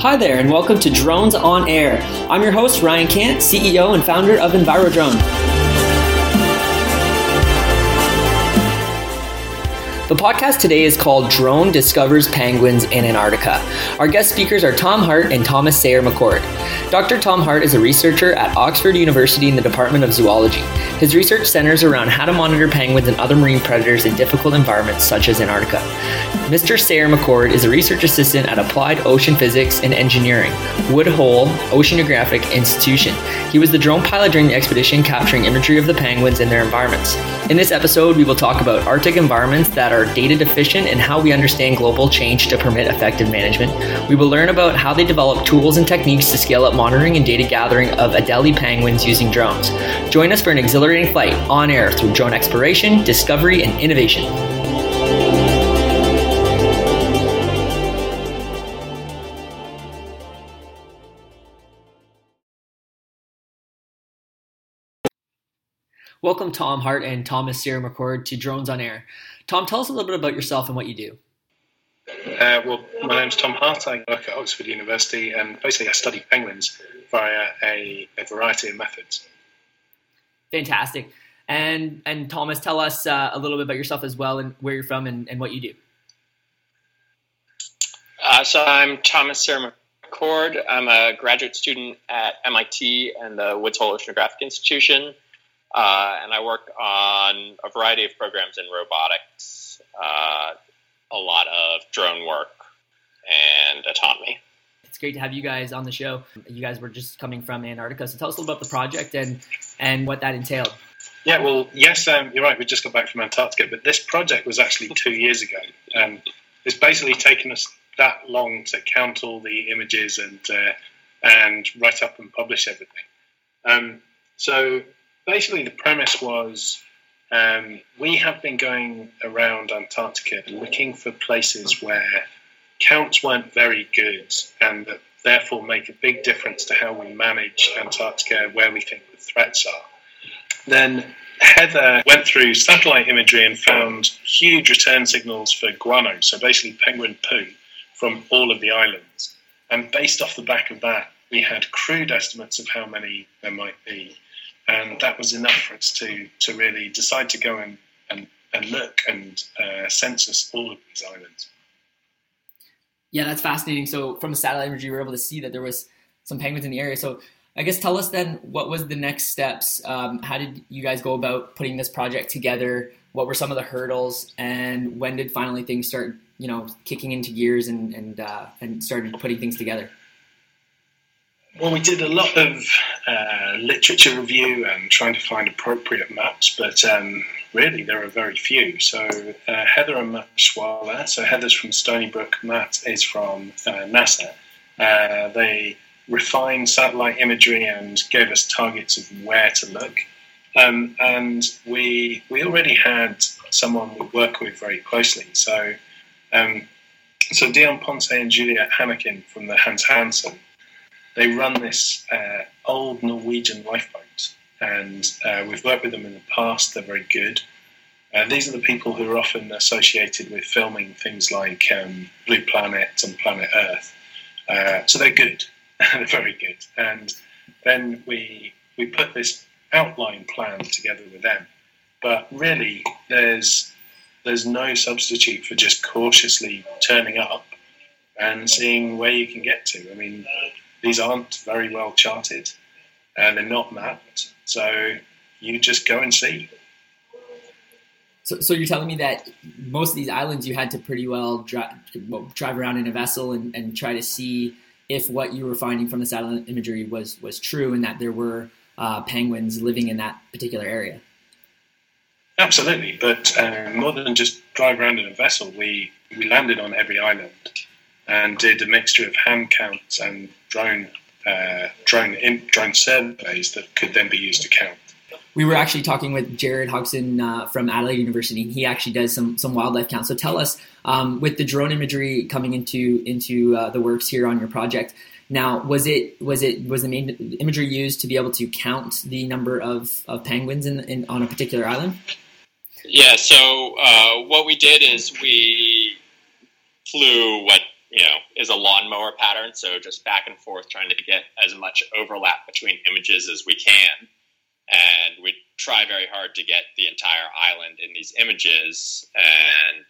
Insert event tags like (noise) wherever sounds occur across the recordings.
Hi there, and welcome to Drones on Air. I'm your host, Ryan Cant, CEO and founder of EnviroDrone. The podcast today is called Drone Discovers Penguins in Antarctica. Our guest speakers are Tom Hart and Thomas Sayre McCord. Dr. Tom Hart is a researcher at Oxford University in the Department of Zoology. His research centers around how to monitor penguins and other marine predators in difficult environments such as Antarctica. Mr. Sayre McCord is a research assistant at Applied Ocean Physics and Engineering, Woods Hole Oceanographic Institution. He was the drone pilot during the expedition capturing imagery of the penguins and their environments. In this episode, we will talk about Arctic environments that are data deficient and how we understand global change to permit effective management. We will learn about how they develop tools and techniques to scale up monitoring and data gathering of Adelie penguins using drones. Join us for an exhilarating flight on air through drone exploration, discovery, and innovation. Welcome, Tom Hart and Thomas Sayre McCord, to Drones on Air. Tom, tell us a little bit about yourself and what you do. Uh, well, my name's Tom Hart. I work at Oxford University, and basically I study penguins via a, a variety of methods. Fantastic. And and Thomas, tell us uh, a little bit about yourself as well, and where you're from, and, and what you do. Uh, so I'm Thomas Sayre McCord. I'm a graduate student at MIT and the Woods Hole Oceanographic Institution. Uh, and I work on a variety of programs in robotics, uh, a lot of drone work, and autonomy. It's great to have you guys on the show. You guys were just coming from Antarctica, so tell us a little about the project and and what that entailed. Yeah, well, yes, um, you're right. We just got back from Antarctica, but this project was actually two years ago. Um, it's basically taken us that long to count all the images and uh, and write up and publish everything. Um, so basically the premise was um, we have been going around Antarctica looking for places where counts weren't very good and that therefore make a big difference to how we manage Antarctica, where we think the threats are. Then Heather went through satellite imagery and found huge return signals for guano, so basically penguin poo, from all of the islands. And based off the back of that, we had crude estimates of how many there might be and that was enough for us to to really decide to go and and, and look and uh, census all of these islands. Yeah, that's fascinating. So from the satellite imagery, we were able to see that there was some penguins in the area. So I guess tell us then what was the next steps? Um, how did you guys go about putting this project together? What were some of the hurdles, and when did finally things start, you know, kicking into gears and and uh, and started putting things together? Well, we did a lot of uh, literature review and trying to find appropriate maps, but um, really there are very few. So uh, Heather and Matt Schwaller, so Heather's from Stony Brook, Matt is from uh, NASA. Uh, they refined satellite imagery and gave us targets of where to look. Um, and we we already had someone we work with very closely. So um, so Dion Poncet and Juliet Hennequin from the Hans Hansen they run this uh, old Norwegian lifeboat, and uh, we've worked with them in the past. They're very good. Uh, these are the people who are often associated with filming things like um, Blue Planet and Planet Earth. Uh, so they're good. (laughs) they're very good. And then we we put this outline plan together with them. But really, there's there's no substitute for just cautiously turning up and seeing where you can get to. I mean, these aren't very well charted and they're not mapped. So you just go and see. So, so you're telling me that most of these islands you had to pretty well drive, drive around in a vessel and, and try to see if what you were finding from the satellite imagery was was true and that there were uh, penguins living in that particular area. Absolutely, but uh, more than just drive around in a vessel, we we landed on every island and did a mixture of hand counts and drone uh, drone in, drone surveys that could then be used to count. We were actually talking with Jarrod Hodgson uh, from Adelaide University. He actually does some some wildlife counts. So tell us, um, with the drone imagery coming into into uh, the works here on your project, now was it was it was the main imagery used to be able to count the number of, of penguins in, in on a particular island? Yeah. So uh, what we did is we flew what you know, is a lawnmower pattern. So just back and forth, trying to get as much overlap between images as we can. And we try very hard to get the entire island in these images and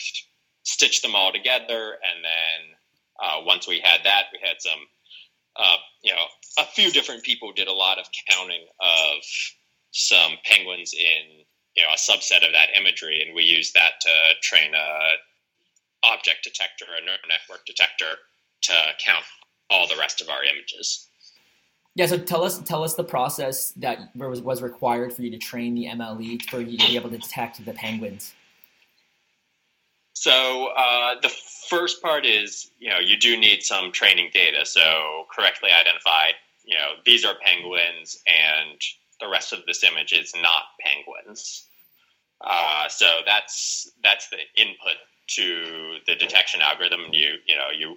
stitch them all together. And then uh, once we had that, we had some, uh, you know, a few different people did a lot of counting of some penguins in, you know, a subset of that imagery. And we used that to train a object detector, a neural network detector, to count all the rest of our images. Yeah, so tell us tell us the process that was, was required for you to train the MLE for you to be able to detect the penguins. So uh, the first part is you know you do need some training data. So correctly identified, you know these are penguins, and the rest of this image is not penguins. Uh, so that's that's the input to detection algorithm. You you know you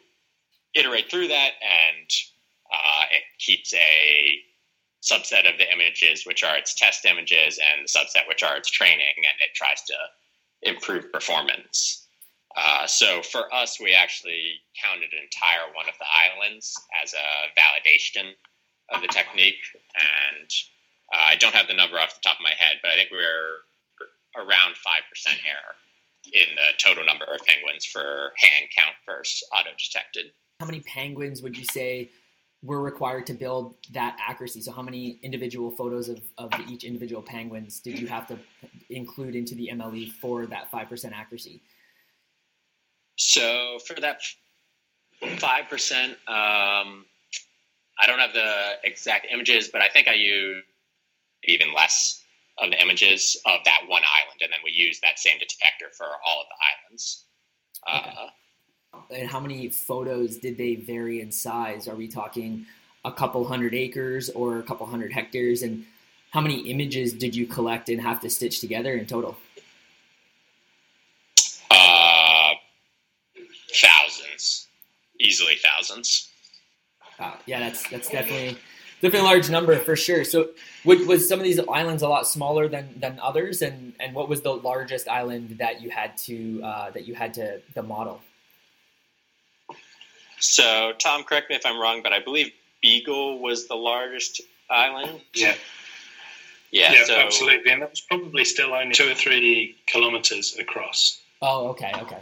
iterate through that, and uh, it keeps a subset of the images, which are its test images, and the subset which are its training, and it tries to improve performance. Uh, so for us, we actually counted an entire one of the islands as a validation of the technique, and uh, I don't have the number off the top of my head, but I think we are around five percent error in the total number of penguins for hand count versus auto detected. How many penguins would you say were required to build that accuracy? So, how many individual photos of, of each individual penguins did you have to include into the MLE for that 5% accuracy? So, for that 5%, um, I don't have the exact images, but I think I used even less of the images of that one island, and then we use that same detector for all of the islands. Okay. Uh, and how many photos did they vary in size? Are we talking a couple hundred acres or a couple hundred hectares? And how many images did you collect and have to stitch together in total? Uh, thousands, easily thousands. Uh, yeah, that's that's definitely definitely a large number for sure. So, was some of these islands a lot smaller than than others, and and what was the largest island that you had to uh, that you had to the model? So, Tom, correct me if I'm wrong, but I believe Beagle was the largest island. Yeah. Yeah, yeah so, absolutely, and that was probably still only two or three kilometers across. Oh, okay, okay.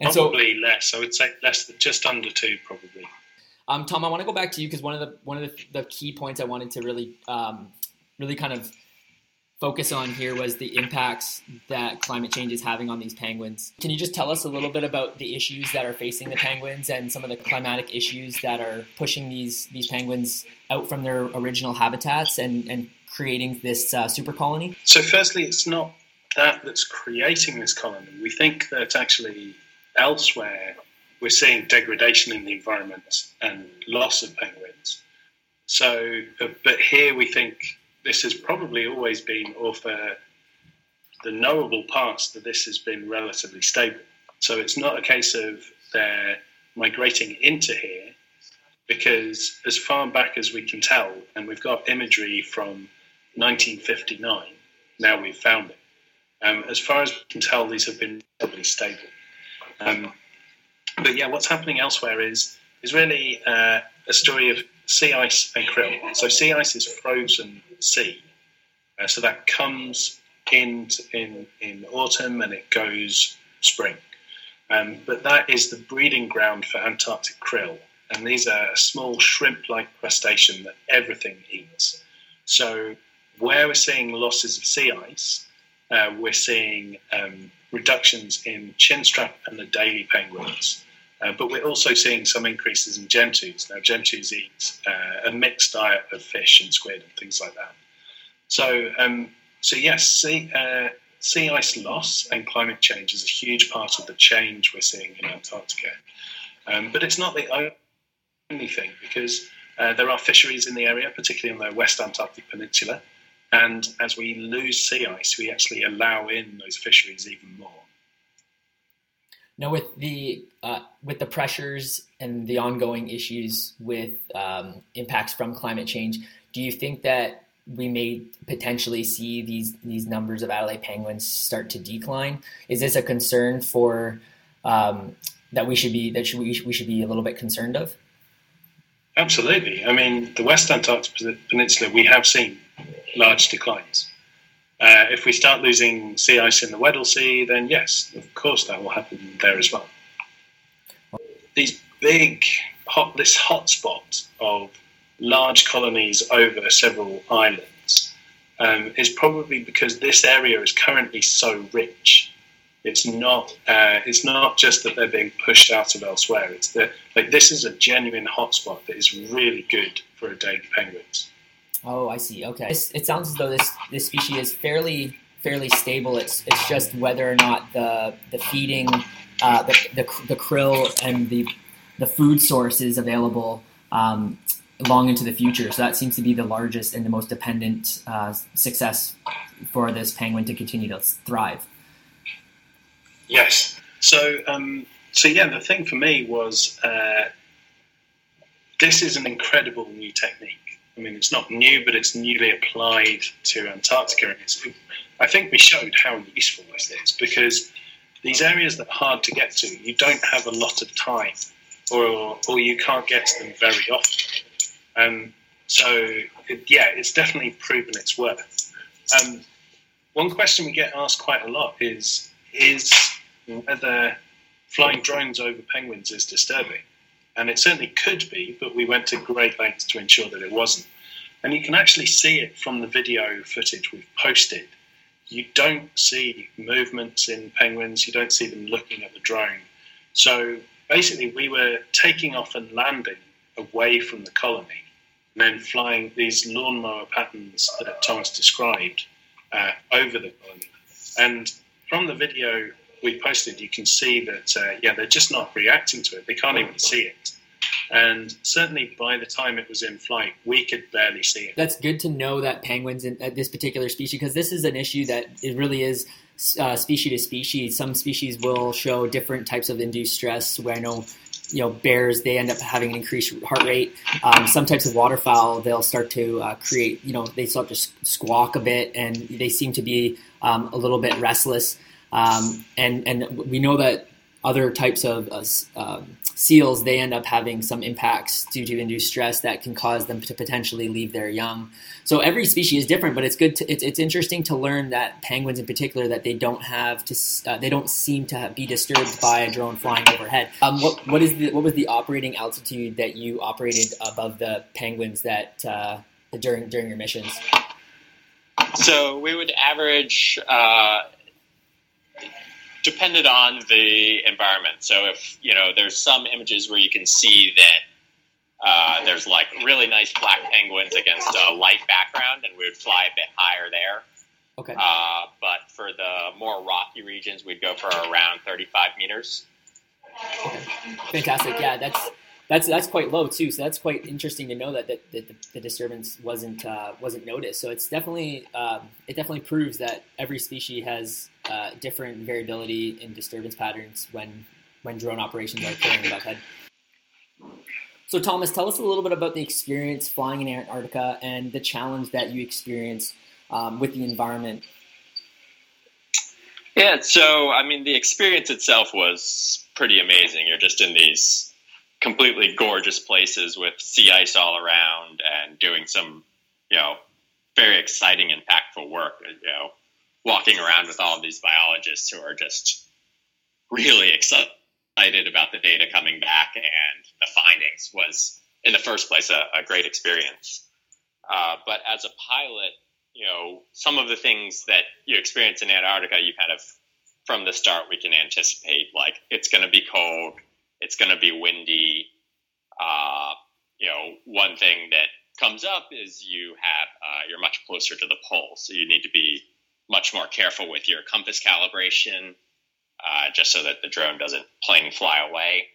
And probably so, less. I would say less than just under two, probably. Um, Tom, I want to go back to you because one of the one of the, the, key points I wanted to really um, really kind of focus on here was the impacts that climate change is having on these penguins. Can you just tell us a little bit about the issues that are facing the penguins and some of the climatic issues that are pushing these these penguins out from their original habitats and, and creating this uh, super colony? So, firstly, it's not that that's creating this colony. We think that actually elsewhere we're seeing degradation in the environment and loss of penguins. So, uh, but here we think this has probably always been, or for the knowable parts, that this has been relatively stable. So it's not a case of they're migrating into here, because as far back as we can tell, and we've got imagery from 1959, now we've found it. Um, as far as we can tell, these have been relatively stable. Um, but yeah, what's happening elsewhere is is really uh, a story of sea ice and krill. So sea ice is frozen sea, uh, so that comes in in in autumn and it goes spring. Um, but that is the breeding ground for Antarctic krill, and these are a small shrimp-like crustacean that everything eats. So where we're seeing losses of sea ice, uh, we're seeing um, reductions in chinstrap and Adelie penguins. Uh, but we're also seeing some increases in gentoos. Now, gentoos eat uh, a mixed diet of fish and squid and things like that. So, um, so yes, sea, uh, sea ice loss and climate change is a huge part of the change we're seeing in Antarctica. Um, but it's not the only thing because uh, there are fisheries in the area, particularly on the West Antarctic Peninsula. And as we lose sea ice, we actually allow in those fisheries even. Now, with the uh, with the pressures and the ongoing issues with um, impacts from climate change, do you think that we may potentially see these these numbers of Adelie penguins start to decline? Is this a concern for um, that we should be that should, we, we should be a little bit concerned of? Absolutely. I mean, the West Antarctic Peninsula, we have seen large declines. Uh, if we start losing sea ice in the Weddell Sea, then yes, of course that will happen there as well. These big, hot, this hotspot of large colonies over several islands um, is probably because this area is currently so rich it's not. Uh, it's not just that they're being pushed out of elsewhere. It's that like this is a genuine hotspot that is really good for a Adelie penguins. Oh, I see. Okay, it sounds as though this this species is fairly fairly stable. It's it's just whether or not the the feeding, uh, the, the the krill and the the food source is available um, long into the future. So that seems to be the largest and the most dependent uh, success for this penguin to continue to thrive. Yes. So, um, so yeah, the thing for me was uh, this is an incredible new technique. I mean, it's not new, but it's newly applied to Antarctica, and it's, I think we showed how useful this is because these areas that are hard to get to, you don't have a lot of time, or or you can't get to them very often. Um, so it, yeah, it's definitely proven its worth. Um, one question we get asked quite a lot is is whether flying drones over penguins is disturbing. And it certainly could be, but we went to great lengths to ensure that it wasn't. And you can actually see it from the video footage we've posted. You don't see movements in penguins, you don't see them looking at the drone. So basically, we were taking off and landing away from the colony, and then flying these lawnmower patterns that Thomas described uh, over the colony. And from the video we posted, you can see that uh, yeah, they're just not reacting to it. They can't even see it. And certainly by the time it was in flight, we could barely see it. That's good to know that penguins in this particular species, because this is an issue that it really is uh, species to species. Some species will show different types of induced stress. Where I know, you know, bears they end up having an increased heart rate. Um, some types of waterfowl they'll start to uh, create, you know, they start to squawk a bit, and they seem to be um, a little bit restless. Um, and and we know that other types of uh, um, seals they end up having some impacts due to induced stress that can cause them to potentially leave their young. So every species is different, but it's good. To, it's, it's interesting to learn that penguins, in particular, that they don't have to. Uh, they don't seem to be disturbed by a drone flying overhead. Um, what what is the what was the operating altitude that you operated above the penguins that uh, during during your missions? So we would average uh, depended on the environment. So if you know, there's some images where you can see that uh, there's like really nice black penguins against a light background, and we would fly a bit higher there. Okay. Uh, but for the more rocky regions, we'd go for around 35 meters. Okay. Fantastic. Yeah, that's that's that's quite low too. So that's quite interesting to know that, that, that the, the, disturbance wasn't uh, wasn't noticed. So it's definitely um, it definitely proves that every species has uh, different variability in disturbance patterns when when drone operations are occurring above head. So Thomas, tell us a little bit about the experience flying in Antarctica and the challenge that you experienced um, with the environment. Yeah, so I mean, the experience itself was pretty amazing. You're just in these completely gorgeous places with sea ice all around and doing some, you know, very exciting, impactful work. You know, walking around with all these biologists who are just really excited about the data coming back and the findings was, in the first place, a, a great experience. Uh, but as a pilot, you know, some of the things that you experience in Antarctica, you kind of, from the start, we can anticipate like it's going to be cold it's going to be windy. Uh, you know, one thing that comes up is you have uh, you're much closer to the pole, so you need to be much more careful with your compass calibration, uh, just so that the drone doesn't plain fly away.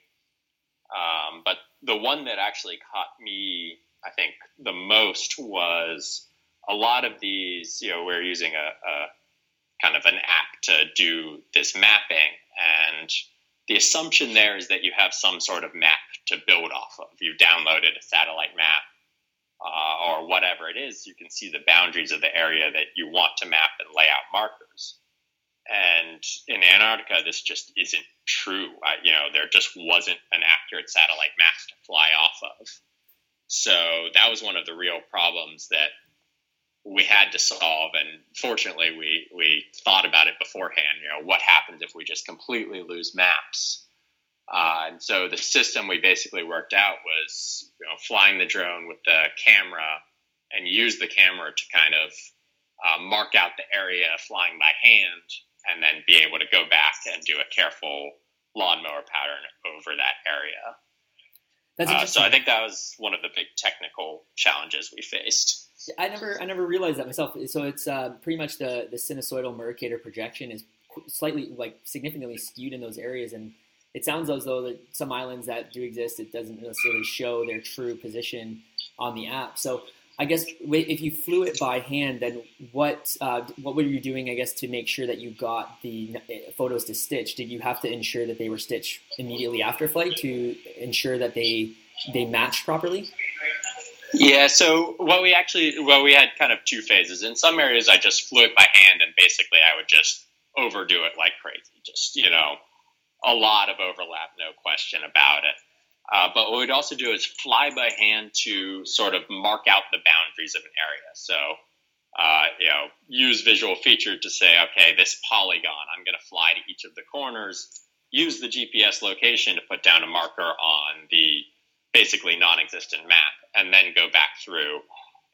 Um, but the one that actually caught me, I think, the most was a lot of these. You know, we're using a, a kind of an app to do this mapping, and the assumption there is that you have some sort of map to build off of. You've downloaded a satellite map uh, or whatever it is. You can see the boundaries of the area that you want to map markers. And in Antarctica, this just isn't true. I, you know, there just wasn't an accurate satellite map to fly off of. So that was one of the real problems that we had to solve. And fortunately, we, we thought about it beforehand. You know, what happens if we just completely lose maps? Uh, and so the system we basically worked out was you know, flying the drone with the camera and use the camera to kind of uh, mark out the area flying by hand and then be able to go back and do a careful lawnmower pattern over that area. Uh, so I think that was one of the big technical challenges we faced. I never, I never realized that myself. So it's uh, pretty much the the sinusoidal Mercator projection is slightly, like, significantly skewed in those areas, and it sounds as though that some islands that do exist, it doesn't necessarily show their true position on the app. So I guess if you flew it by hand, then what uh, what were you doing? I guess to make sure that you got the uh, photos to stitch. Did you have to ensure that they were stitched immediately after flight to ensure that they they matched properly? Yeah. So what we actually well we had kind of two phases. In some areas, I just flew it by hand, and basically I would just overdo it like crazy. Just you know, a lot of overlap, no question about it. Uh, but what we'd also do is fly by hand to sort of mark out the boundaries of an area. So, uh, you know, use visual feature to say, okay, this polygon, I'm going to fly to each of the corners, use the GPS location to put down a marker on the basically non existent map, and then go back through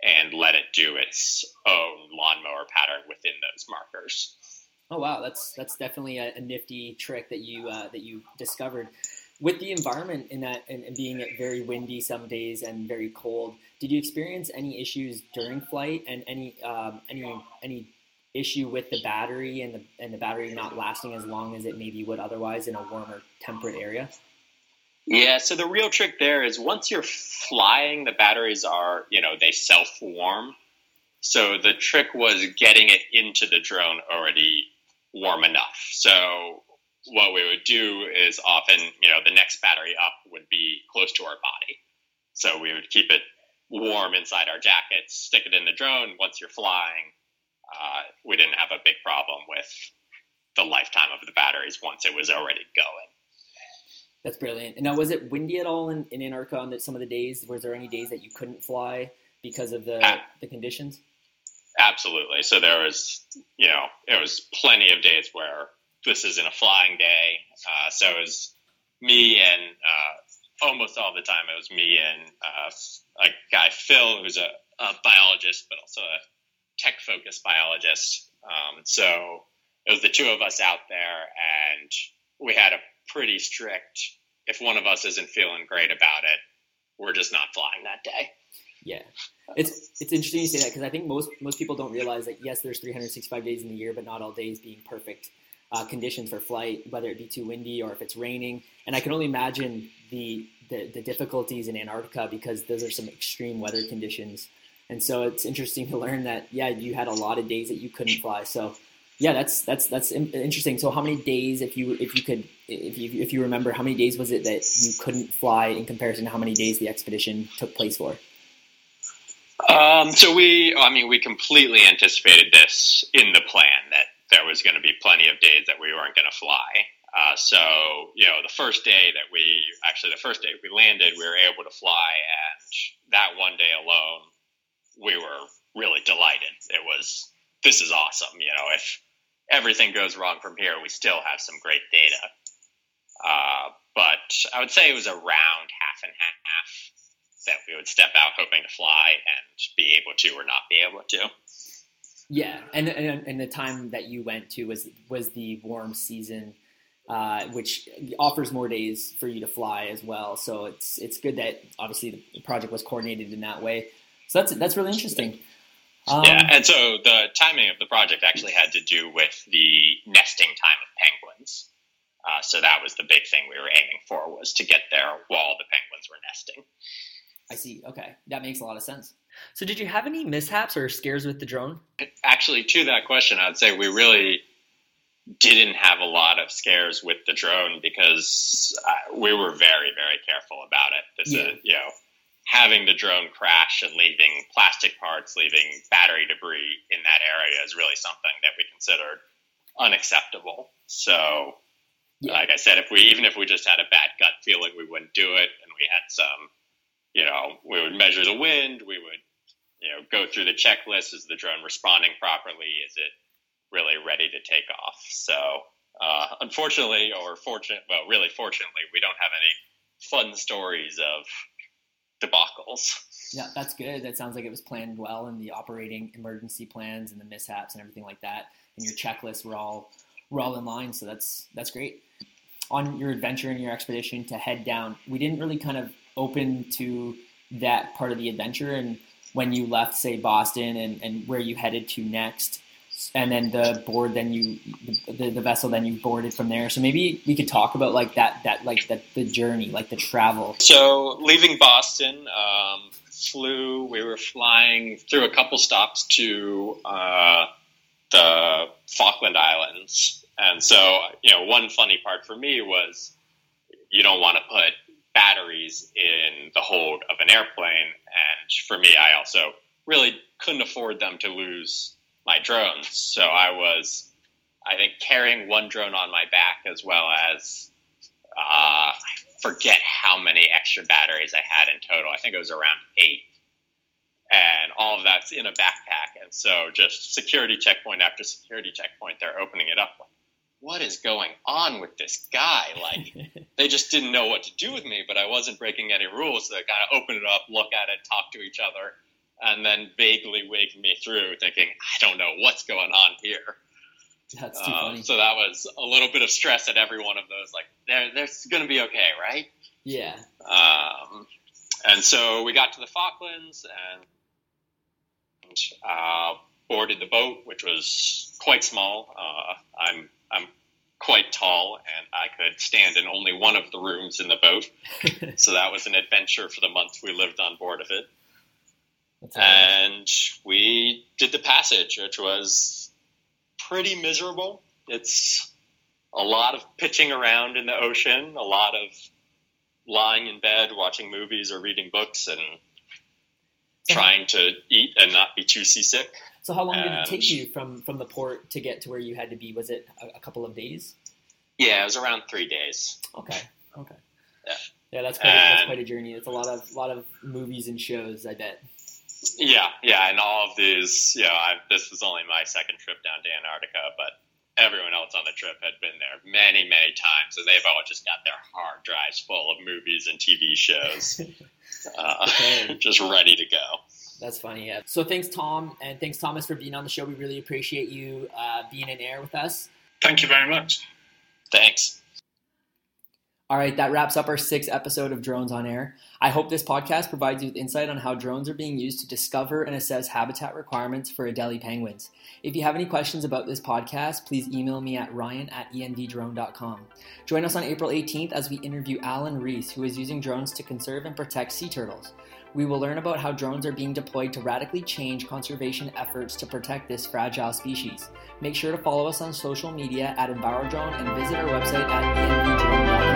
and let it do its own lawnmower pattern within those markers. Oh wow, that's that's definitely a, a nifty trick that you uh, that you discovered with the environment in that and, and, being very windy some days and very cold, did you experience any issues during flight and any um, any any issue with the battery and the and the battery not lasting as long as it maybe would otherwise in a warmer temperate area? Yeah, so the real trick there is once you're flying, the batteries are, you know, they self warm. So the trick was getting it into the drone already warm enough. So what we would do is often, you know, the next battery up would be close to our body. So we would keep it warm inside our jackets, stick it in the drone. Once you're flying, uh, we didn't have a big problem with the lifetime of the batteries once it was already going. That's brilliant. And now, was it windy at all in, in Antarctica on the, some of the days? Was there any days that you couldn't fly because of the, uh, the conditions? Absolutely. So there was, you know, there was plenty of days where this isn't a flying day. Uh, so it was me and uh, almost all the time it was me and uh, a guy Phil, who's a, a, biologist but also a tech focused biologist. Um, so it was the two of us out there, and we had a pretty strict. If one of us isn't feeling great about it, we're just not flying that day. Yeah, it's it's interesting you say that because I think most most people don't realize that yes, there's 365 days in the year, but not all days being perfect uh, conditions for flight, whether it be too windy or if it's raining. And I can only imagine the, the, the difficulties in Antarctica because those are some extreme weather conditions. And so it's interesting to learn that yeah, you had a lot of days that you couldn't fly. So yeah, that's that's that's interesting. So how many days, if you if you could if you if you remember, how many days was it that you couldn't fly in comparison to how many days the expedition took place for? Um, so we, I mean, we completely anticipated this in the plan that there was going to be plenty of days that we weren't going to fly. Uh, so, you know, the first day that we actually, the first day we landed, we were able to fly. And that one day alone, we were really delighted. It was, this is awesome. You know, if everything goes wrong from here, we still have some great data. Uh, but I would say it was around half and half that we would step out hoping to fly and be able to or not be able to. Yeah, and, and and the time that you went to was was the warm season, uh, which offers more days for you to fly as well. So it's it's good that obviously the project was coordinated in that way. So that's that's really interesting. Um, yeah, and so the timing of the project actually had to do with the nesting time of penguins. Uh, so that was the big thing we were aiming for was to get there while the penguins were nesting. I see. Okay, that makes a lot of sense. So, did you have any mishaps or scares with the drone? Actually, to that question, I'd say we really didn't have a lot of scares with the drone because uh, we were very, very careful about it. This yeah. is, you know, having the drone crash and leaving plastic parts, leaving battery debris in that area is really something that we considered unacceptable. So, yeah. like I said, if we even if we just had a bad gut feeling, we wouldn't do it, and we had some, you know, we would measure the wind, we would, you know, go through the checklist: is the drone responding properly? Is it really ready to take off? So, uh, unfortunately, or fortunate, well, really fortunately, we don't have any fun stories of debacles. Yeah, that's good. That sounds like it was planned well, and the operating emergency plans and the mishaps and everything like that, and your checklists were all were all in line. So that's that's great. On your adventure and your expedition to head down, we didn't really kind of open to that part of the adventure, and when you left, say Boston, and, and where you headed to next and then the board then you the, the vessel then you boarded from there. So maybe we could talk about like that that like the, the journey like the travel. So leaving boston um, flew we were flying through a couple stops to uh, the falkland islands. And so you know one funny part for me was you don't want to put batteries in the hold of an airplane and for me i also really couldn't afford them to lose my drones. So I was, I think, carrying one drone on my back as well as uh, I forget how many extra batteries I had in total. I think it was around eight. And all of that's in a backpack. And so just security checkpoint after security checkpoint, they're opening it up. What is going on with this guy? Like, (laughs) they just didn't know what to do with me, but I wasn't breaking any rules. So they kind of open it up, look at it, talk to each other and then vaguely wake me through, thinking, I don't know what's going on here. That's too uh, funny. So that was a little bit of stress at every one of those. Like, there, there's going to be okay, right? Yeah. Um, and so we got to the Falklands and uh, boarded the boat, which was quite small. Uh, I'm I'm quite tall, and I could stand in only one of the rooms in the boat. (laughs) so that was an adventure for the month we lived on board of it and we did the passage, which was pretty miserable. It's a lot of pitching around in the ocean, a lot of lying in bed, watching movies or reading books, and trying to eat and not be too seasick. So, how long did it take you from from the port to get to where you had to be? Was it a, a couple of days? Yeah, it was around three days. Okay. Okay. Yeah. Yeah, that's quite, a, that's quite a journey. It's a lot of lot of movies and shows. I bet. Yeah, yeah, and all of these, you know, I, this was only my second trip down to Antarctica, but everyone else on the trip had been there many, many times, and they've all just got their hard drives full of movies and TV shows, (laughs) uh, (laughs) just ready to go. That's funny. Yeah. So thanks, Tom, and thanks, Thomas, for being on the show. We really appreciate you uh, being in air with us. Thank you very much. Thanks. All right, that wraps up our sixth episode of Drones on Air. I hope this podcast provides you with insight on how drones are being used to discover and assess habitat requirements for Adelie penguins. If you have any questions about this podcast, please email me at ryan at envdrone.com. Join us on April 18th as we interview Alan Reese, who is using drones to conserve and protect sea turtles. We will learn about how drones are being deployed to radically change conservation efforts to protect this fragile species. Make sure to follow us on social media at EnviroDrone and visit our website at envdrone.com.